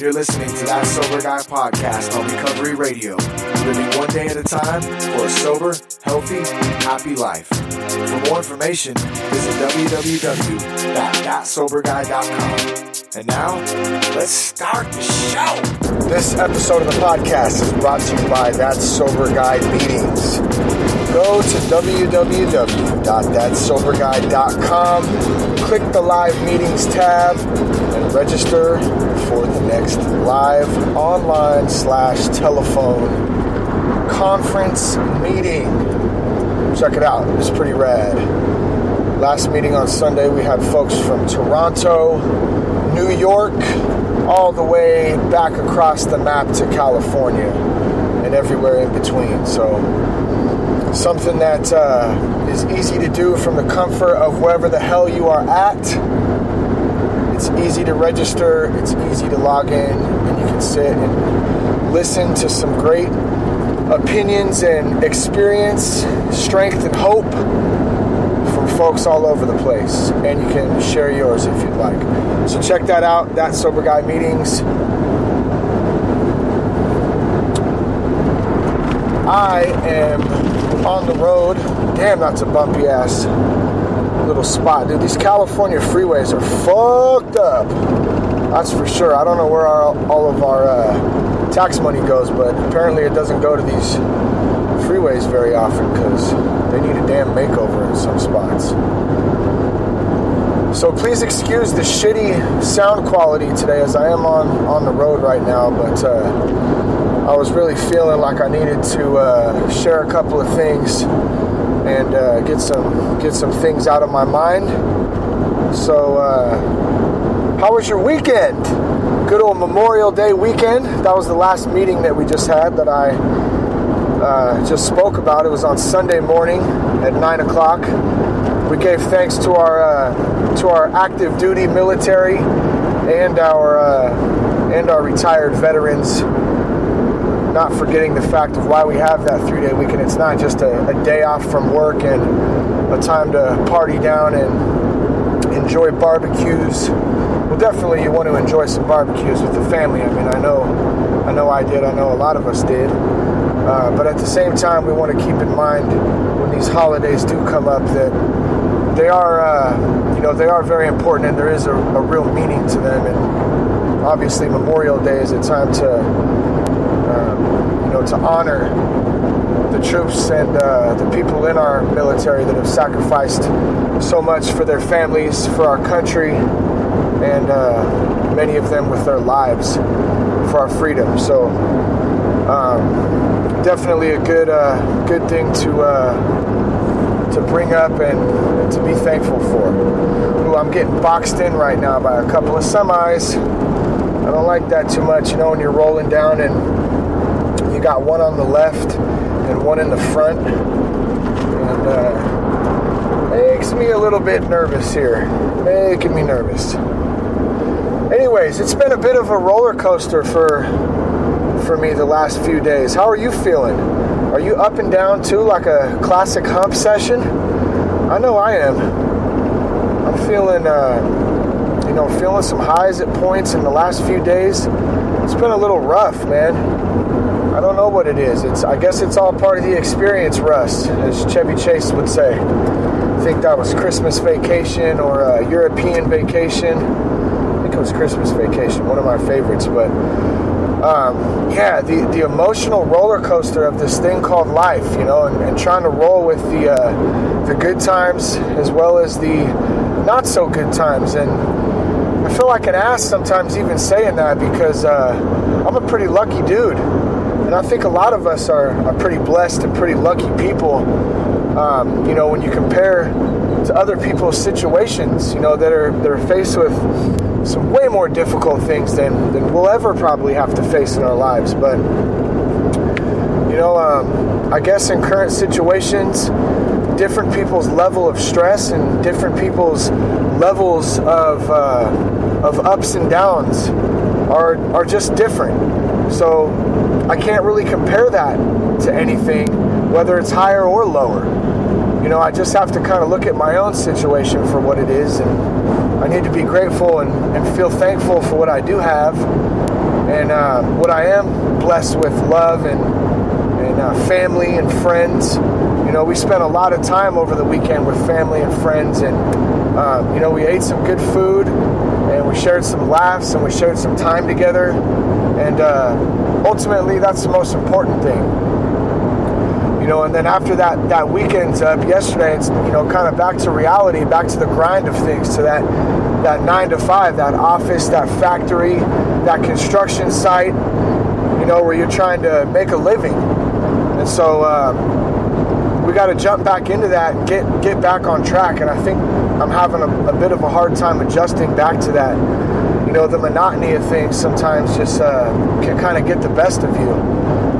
you're listening to that Sober Guy podcast on Recovery Radio. Living one day at a time for a sober, healthy, happy life. For more information, visit www.thatsoberguy.com. And now, let's start the show. This episode of the podcast is brought to you by That Sober Guy Meetings. Go to www.thatsoberguy.com, click the live meetings tab, register for the next live online slash telephone conference meeting. Check it out, it's pretty rad. Last meeting on Sunday, we had folks from Toronto, New York, all the way back across the map to California and everywhere in between. So, something that uh, is easy to do from the comfort of wherever the hell you are at. It's easy to register, it's easy to log in, and you can sit and listen to some great opinions and experience, strength and hope from folks all over the place. And you can share yours if you'd like. So check that out, that Sober Guy Meetings. I am on the road. Damn, that's a bumpy ass little spot. Dude, these California freeways are fucked up. That's for sure. I don't know where our, all of our uh, tax money goes, but apparently it doesn't go to these freeways very often because they need a damn makeover in some spots. So please excuse the shitty sound quality today as I am on, on the road right now, but uh, I was really feeling like I needed to uh, share a couple of things and uh, get some get some things out of my mind. So, uh, how was your weekend? Good old Memorial Day weekend. That was the last meeting that we just had that I uh, just spoke about. It was on Sunday morning at nine o'clock. We gave thanks to our uh, to our active duty military and our uh, and our retired veterans not forgetting the fact of why we have that three day weekend. It's not just a, a, day off from work and a time to party down and enjoy barbecues. Well, definitely you want to enjoy some barbecues with the family. I mean, I know, I know I did. I know a lot of us did. Uh, but at the same time, we want to keep in mind when these holidays do come up that they are, uh, you know, they are very important and there is a, a real meaning to them. And obviously, Memorial Day is a time to um, you know, to honor the troops and uh, the people in our military that have sacrificed so much for their families, for our country, and uh, many of them with their lives for our freedom. So, um, definitely a good, uh, good thing to uh, to bring up and to be thankful for. Ooh, I'm getting boxed in right now by a couple of semis. I don't like that too much, you know, when you're rolling down and you got one on the left and one in the front. And uh, makes me a little bit nervous here. Making me nervous. Anyways, it's been a bit of a roller coaster for for me the last few days. How are you feeling? Are you up and down too, like a classic hump session? I know I am. I'm feeling uh, you know, feeling some highs at points in the last few days. It's been a little rough, man. I don't know what it is. It's I guess it's all part of the experience, Russ, as Chevy Chase would say. I think that was Christmas vacation or a European vacation. I think it was Christmas vacation, one of my favorites. But um, yeah, the, the emotional roller coaster of this thing called life, you know, and, and trying to roll with the uh, the good times as well as the not so good times. And I feel like an ass sometimes even saying that because uh, I'm a pretty lucky dude. And I think a lot of us are, are pretty blessed and pretty lucky people. Um, you know, when you compare to other people's situations, you know, that are that are faced with some way more difficult things than, than we'll ever probably have to face in our lives. But you know, um, I guess in current situations, different people's level of stress and different people's levels of uh, of ups and downs are are just different. So I can't really compare that to anything, whether it's higher or lower. You know, I just have to kind of look at my own situation for what it is, and I need to be grateful and, and feel thankful for what I do have, And uh, what I am blessed with love and, and uh, family and friends. You know, we spent a lot of time over the weekend with family and friends, and uh, you know, we ate some good food, and we shared some laughs, and we shared some time together. And uh, ultimately, that's the most important thing. You know, and then after that that weekend's up yesterday, it's you know kind of back to reality, back to the grind of things, to that that nine to five, that office, that factory, that construction site, you know, where you're trying to make a living. And so uh, we got to jump back into that and get get back on track. And I think I'm having a, a, bit of a hard time adjusting back to that. You know, the monotony of things sometimes just uh, can kind of get the best of you,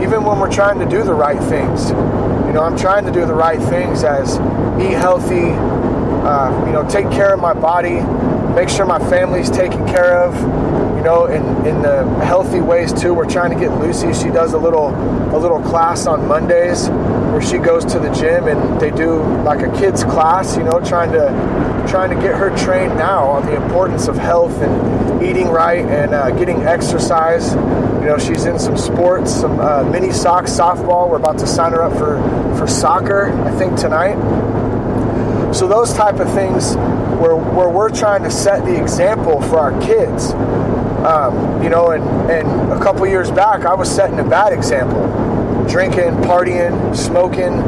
even when we're trying to do the right things. You know, I'm trying to do the right things as eat healthy, uh, you know, take care of my body, make sure my family's taken care of you know in, in the healthy ways too. We're trying to get lucy. She does a little a little class on mondays where she goes to the gym and they do like a kids class you know trying to trying to get her trained now on the importance of health and eating right and uh, getting exercise. You know she's in some sports some uh, mini socks softball. We're about to sign her up for for soccer i think tonight. So those type of things where, where we're trying to set the example for our kids. Um, you know, and, and a couple years back, I was setting a bad example. Drinking, partying, smoking,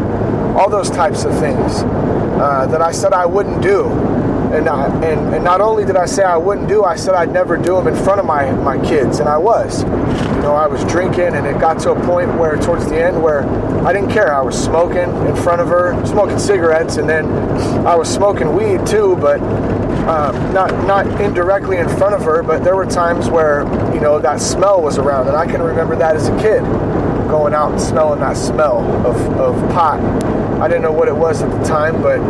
all those types of things uh, that I said I wouldn't do. And, and, and not only did I say I wouldn't do, I said I'd never do them in front of my, my kids, and I was. You know, I was drinking, and it got to a point where, towards the end, where I didn't care. I was smoking in front of her, smoking cigarettes, and then I was smoking weed too, but uh, not not indirectly in front of her. But there were times where you know that smell was around, and I can remember that as a kid, going out and smelling that smell of, of pot. I didn't know what it was at the time, but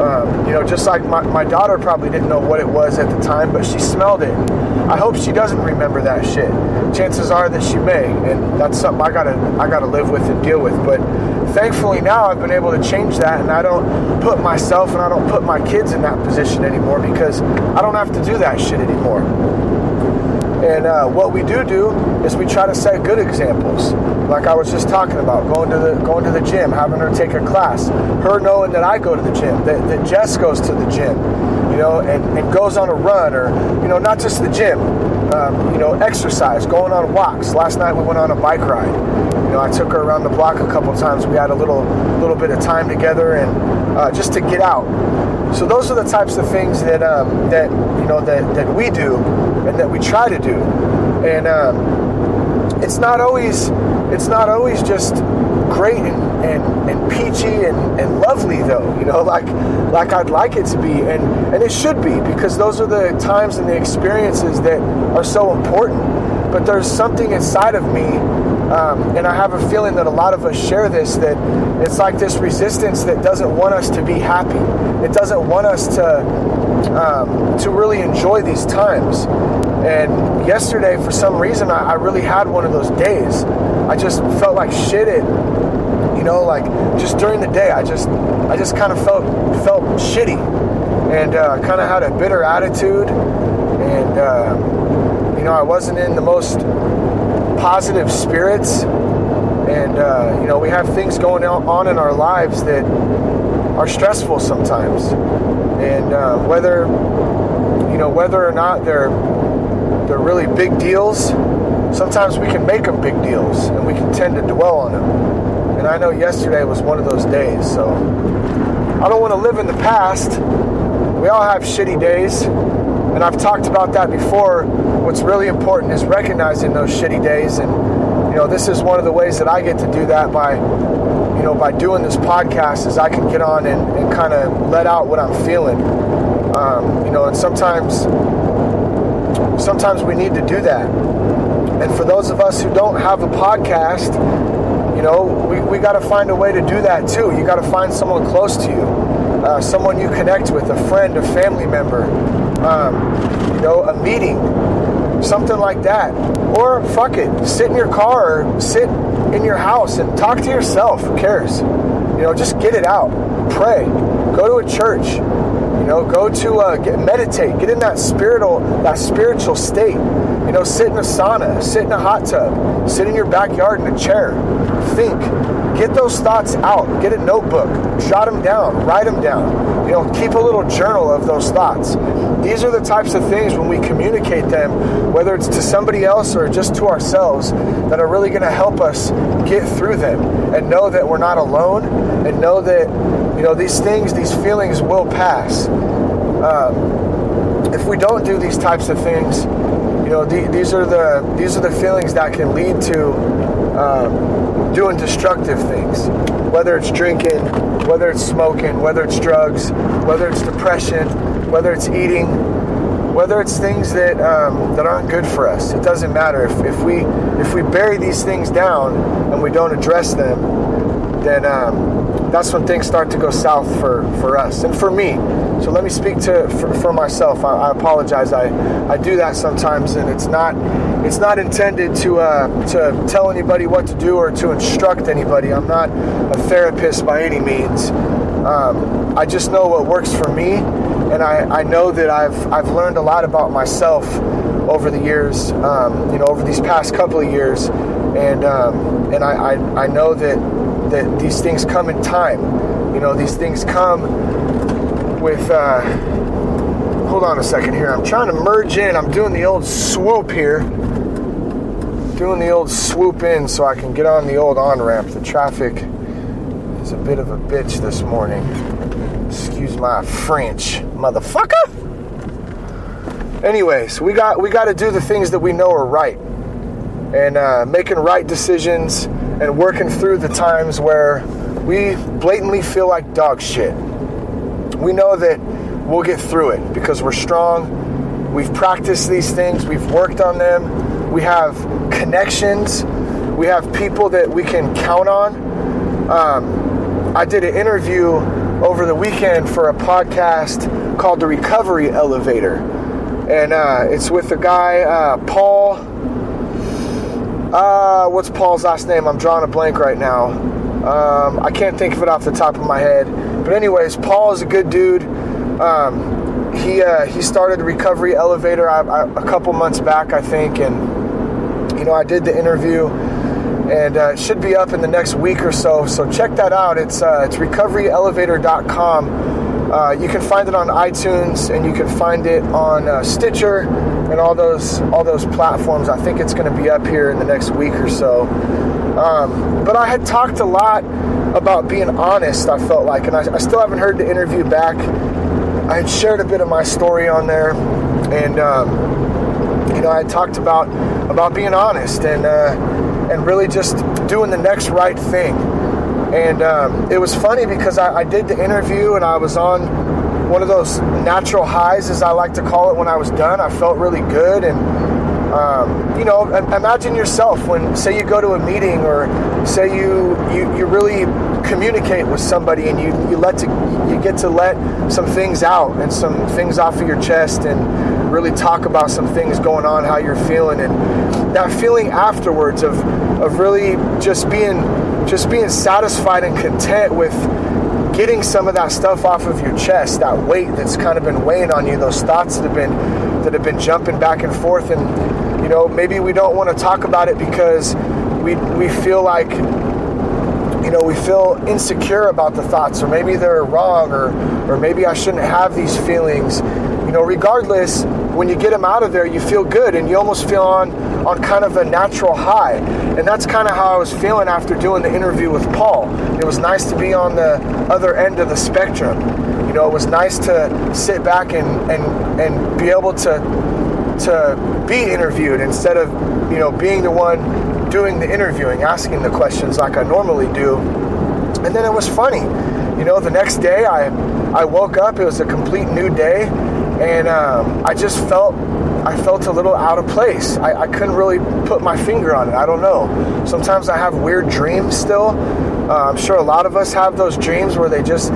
um, you know, just like my, my daughter probably didn't know what it was at the time, but she smelled it. I hope she doesn't remember that shit. Chances are that she may, and that's something I gotta I gotta live with and deal with. But thankfully now I've been able to change that, and I don't put myself and I don't put my kids in that position anymore because I don't have to do that shit anymore. And uh, what we do do is we try to set good examples, like I was just talking about, going to the going to the gym, having her take a class, her knowing that I go to the gym, that, that Jess goes to the gym, you know, and, and goes on a run, or you know, not just the gym, um, you know, exercise, going on walks. Last night we went on a bike ride. You know, I took her around the block a couple times. We had a little little bit of time together, and uh, just to get out. So those are the types of things that um, that you know that, that we do and that we try to do. And um, it's not always it's not always just great and, and, and peachy and, and lovely though, you know, like like I'd like it to be and, and it should be because those are the times and the experiences that are so important. But there's something inside of me um, and I have a feeling that a lot of us share this that it's like this resistance that doesn't want us to be happy. It doesn't want us to um, to really enjoy these times. And yesterday, for some reason, I, I, really had one of those days. I just felt like shit. It, you know, like just during the day, I just I just kind of felt felt shitty, and uh, kind of had a bitter attitude, and uh, you know, I wasn't in the most positive spirits. And, uh, you know, we have things going on in our lives that are stressful sometimes. And uh, whether, you know, whether or not they're, they're really big deals, sometimes we can make them big deals and we can tend to dwell on them. And I know yesterday was one of those days. So I don't want to live in the past. We all have shitty days. And I've talked about that before. What's really important is recognizing those shitty days. And, you know, this is one of the ways that I get to do that by, you know, by doing this podcast is I can get on and, and kind of let out what I'm feeling. Um, you know, and sometimes, sometimes we need to do that. And for those of us who don't have a podcast, you know, we, we got to find a way to do that too. You got to find someone close to you, uh, someone you connect with, a friend, a family member, um, you know, a meeting, something like that. Or fuck it, sit in your car or sit in your house and talk to yourself. Who cares? You know, just get it out. Pray. Go to a church. You know, go to uh, get, meditate. Get in that spiritual that spiritual state. You know, sit in a sauna, sit in a hot tub, sit in your backyard in a chair. Think. Get those thoughts out. Get a notebook. Jot them down. Write them down. You know, keep a little journal of those thoughts. These are the types of things when we communicate them, whether it's to somebody else or just to ourselves, that are really going to help us get through them and know that we're not alone and know that, you know, these things, these feelings will pass. Um, if we don't do these types of things, you know, the, these are the these are the feelings that can lead to um, doing destructive things. Whether it's drinking, whether it's smoking, whether it's drugs, whether it's depression, whether it's eating, whether it's things that um, that aren't good for us. It doesn't matter if, if we if we bury these things down and we don't address them, then um, that's when things start to go south for for us and for me. So let me speak to for, for myself. I, I, apologize. I, I do that sometimes, and it's not it's not intended to uh, to tell anybody what to do or to instruct anybody. I'm not a therapist by any means. Um, I just know what works for me, and I, I know that I've I've learned a lot about myself over the years. Um, you know, over these past couple of years, and um, and I, I I know that that these things come in time. You know, these things come with, uh, hold on a second here. I'm trying to merge in. I'm doing the old swoop here. Doing the old swoop in so I can get on the old on ramp. The traffic is a bit of a bitch this morning. Excuse my French, motherfucker. Anyways, we got we got to do the things that we know are right, and uh, making right decisions and working through the times where we blatantly feel like dog shit we know that we'll get through it because we're strong. We've practiced these things, we've worked on them, we have connections, we have people that we can count on. Um, I did an interview over the weekend for a podcast called The Recovery Elevator. And uh, it's with the guy, uh, Paul. Uh, what's Paul's last name? I'm drawing a blank right now. Um, I can't think of it off the top of my head. But anyways, Paul is a good dude. Um, he uh, he started recovery elevator I, I, a couple months back, I think, and you know I did the interview, and uh, it should be up in the next week or so. So check that out. It's uh, it's recoveryelevator.com. Uh, you can find it on iTunes and you can find it on uh, Stitcher and all those all those platforms. I think it's going to be up here in the next week or so. Um, but I had talked a lot about being honest, I felt like, and I, I, still haven't heard the interview back. I had shared a bit of my story on there, and um, you know, I talked about about being honest and uh, and really just doing the next right thing. And um, it was funny because I, I did the interview and I was on one of those natural highs, as I like to call it, when I was done. I felt really good and um, you know, imagine yourself when, say, you go to a meeting or say you you, you really communicate with somebody and you, you let to you get to let some things out and some things off of your chest and really talk about some things going on, how you're feeling, and that feeling afterwards of of really just being just being satisfied and content with getting some of that stuff off of your chest, that weight that's kind of been weighing on you, those thoughts that have been that have been jumping back and forth and you know, maybe we don't want to talk about it because we we feel like you know, we feel insecure about the thoughts, or maybe they're wrong, or or maybe I shouldn't have these feelings. You know, regardless, when you get them out of there, you feel good, and you almost feel on on kind of a natural high. And that's kind of how I was feeling after doing the interview with Paul. It was nice to be on the other end of the spectrum. You know, it was nice to sit back and and and be able to to be interviewed instead of you know being the one doing the interviewing, asking the questions like I normally do. And then it was funny, you know. The next day, I I woke up. It was a complete new day, and um, I just felt I felt a little out of place. I, I, couldn't really put my finger on it. I don't know. Sometimes I have weird dreams still. Uh, I'm sure a lot of us have those dreams where they just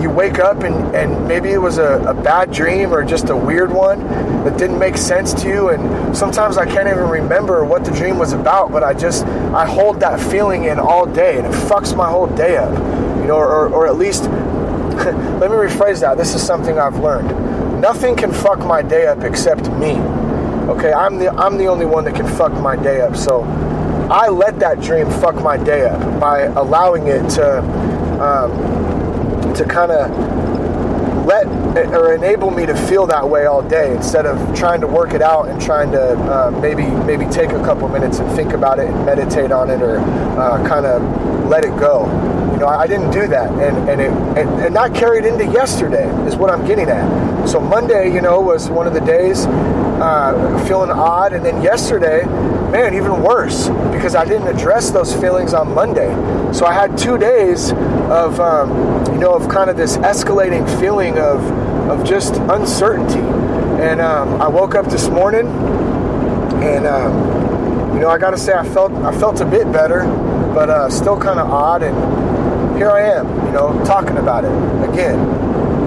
you wake up and, and maybe it was a, a, bad dream or just a weird one that didn't make sense to you and sometimes i can't even remember what the dream was about but i just i hold that feeling in all day and it fucks my whole day up you know or, or at least let me rephrase that this is something i've learned nothing can fuck my day up except me Okay, I'm the I'm the only one that can fuck my day up. So I let that dream fuck my day up by allowing it to um, to kind of let or enable me to feel that way all day instead of trying to work it out and trying to uh, maybe maybe take a couple minutes and think about it and meditate on it or uh, kind of let it go. Know, I didn't do that, and and it and, and carried into yesterday is what I'm getting at. So Monday, you know, was one of the days uh, feeling odd, and then yesterday, man, even worse because I didn't address those feelings on Monday. So I had two days of um, you know of kind of this escalating feeling of of just uncertainty, and um, I woke up this morning, and um, you know I got to say I felt I felt a bit better, but uh, still kind of odd, and here I am, you know, talking about it again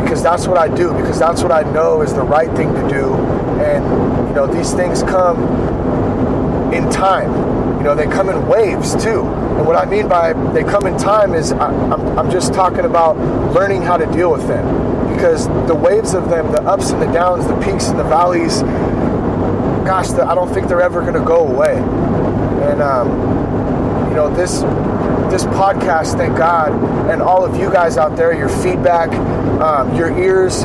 because that's what I do, because that's what I know is the right thing to do. And, you know, these things come in time. You know, they come in waves too. And what I mean by they come in time is I, I'm, I'm just talking about learning how to deal with them. Because the waves of them, the ups and the downs, the peaks and the valleys, gosh, the, I don't think they're ever going to go away. And, um, you know, this this podcast, thank God, and all of you guys out there, your feedback, um, your ears.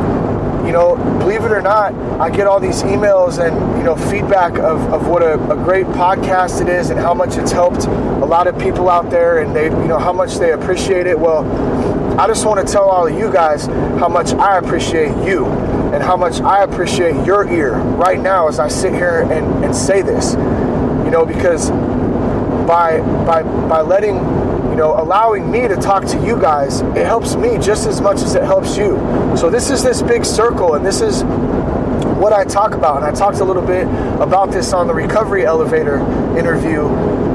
You know, believe it or not, I get all these emails and you know feedback of, of what a, a great podcast it is and how much it's helped a lot of people out there and they you know how much they appreciate it. Well, I just want to tell all of you guys how much I appreciate you and how much I appreciate your ear right now as I sit here and, and say this. You know, because by by by letting know allowing me to talk to you guys it helps me just as much as it helps you. So this is this big circle and this is what I talk about. And I talked a little bit about this on the recovery elevator interview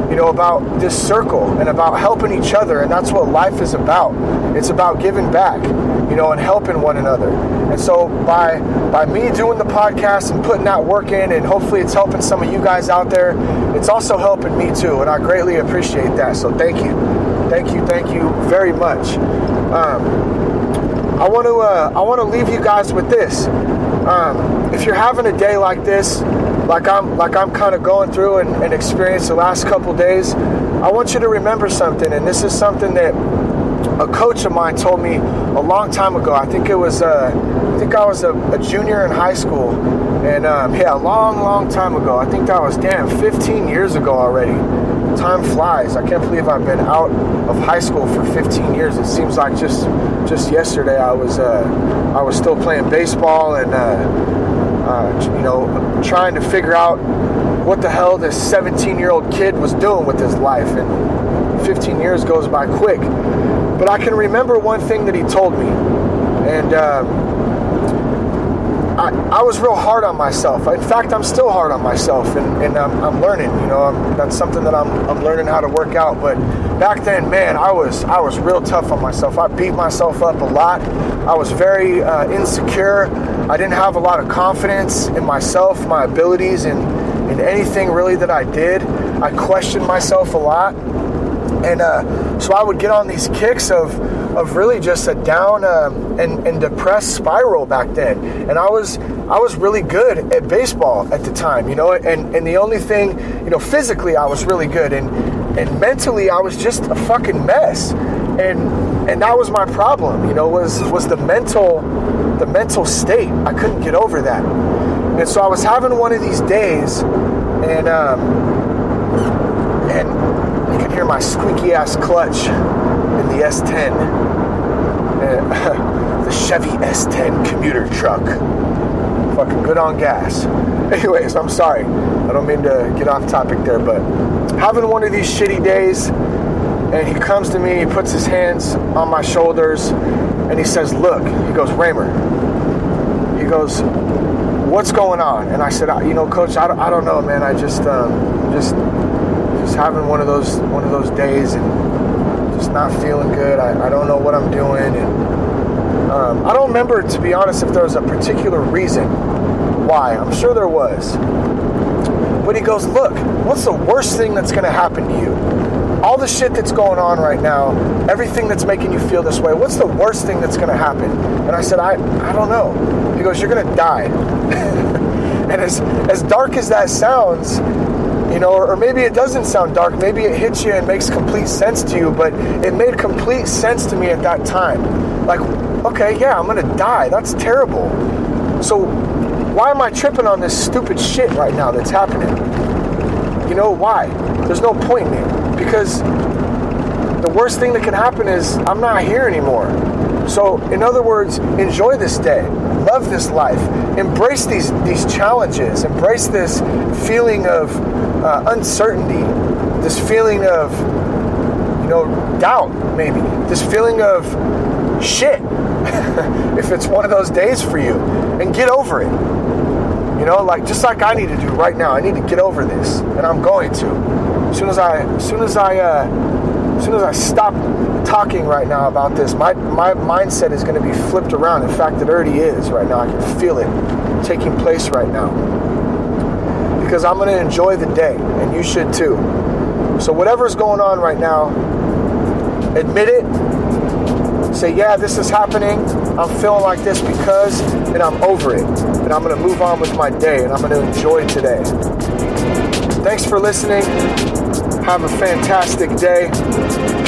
you know about this circle and about helping each other and that's what life is about. It's about giving back you know and helping one another. And so by by me doing the podcast and putting that work in and hopefully it's helping some of you guys out there it's also helping me too and i greatly appreciate that. So thank you thank you thank you very much um, i want to uh, i want to leave you guys with this um, if you're having a day like this like i'm like i'm kind of going through and, and experienced the last couple days i want you to remember something and this is something that a coach of mine told me a long time ago. I think it was, uh, I think I was a, a, junior in high school, and um, yeah, a long, long time ago. I think that was damn 15 years ago already. Time flies. I can't believe I've been out of high school for 15 years. It seems like just just yesterday I was uh, I was still playing baseball and uh, uh you know trying to figure out what the hell this 17 year old kid was doing with his life and 15 years goes by quick but I can remember one thing that he told me, and uh, I, was real hard on myself. In fact, I'm still hard on myself, and, and I'm, I'm, learning. You know, I'm, that's something that I'm, I'm learning how to work out. But back then, man, I was I was real tough on myself. I beat myself up a lot. I was very uh, insecure. I didn't have a lot of confidence in myself, my abilities, and in anything really that I did. I questioned myself a lot and uh, so I would get on these kicks of of really just a down uh, and, and depressed spiral back then. And I was I was really good at baseball at the time, you know. And and the only thing, you know, physically I was really good, and and mentally I was just a fucking mess. And and that was my problem, you know, was was the mental the mental state. I couldn't get over that. And so I was having one of these days, and um, hear my squeaky ass clutch in the S10, uh, the Chevy S10 commuter truck. Fucking good on gas. Anyways, I'm sorry. I don't mean to get off topic there, but having one of these shitty days, and he comes to me, he puts his hands on my shoulders, and he says, Look, he goes, Ramer, he goes, What's going on? And I said, You know, coach, I don't, I don't know, man. I just, um, just, just having one of those one of those days and just not feeling good. I, I don't know what I'm doing, and um, I don't remember to be honest if there was a particular reason why. I'm sure there was, but he goes, "Look, what's the worst thing that's going to happen to you? All the shit that's going on right now, everything that's making you feel this way. What's the worst thing that's going to happen?" And I said, "I I don't know." He goes, "You're going to die." And as, as dark as that sounds, you know, or maybe it doesn't sound dark, maybe it hits you and makes complete sense to you, but it made complete sense to me at that time. Like, okay, yeah, I'm gonna die. That's terrible. So, why am I tripping on this stupid shit right now that's happening? You know, why? There's no point in it. Because the worst thing that can happen is I'm not here anymore. So, in other words, enjoy this day, love this life, embrace these these challenges, embrace this feeling of uh, uncertainty, this feeling of you know doubt, maybe this feeling of shit. if it's one of those days for you, and get over it. You know, like just like I need to do right now. I need to get over this, and I'm going to. As soon as I, as soon as I. Uh, as soon as I stop talking right now about this, my, my mindset is going to be flipped around. In fact, it already is right now. I can feel it taking place right now. Because I'm going to enjoy the day, and you should too. So, whatever's going on right now, admit it. Say, yeah, this is happening. I'm feeling like this because, and I'm over it. And I'm going to move on with my day, and I'm going to enjoy today. Thanks for listening. Have a fantastic day.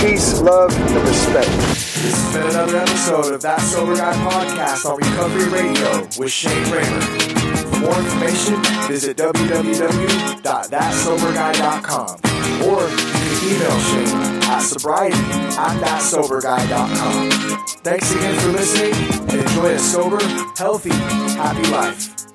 Peace, love, and respect. This has been another episode of That Sober Guy podcast on Recovery Radio with Shane Ramer. For more information, visit www.thatsoberguy.com or you can email Shane at sobriety at thatsoberguy.com. Thanks again for listening and enjoy a sober, healthy, happy life.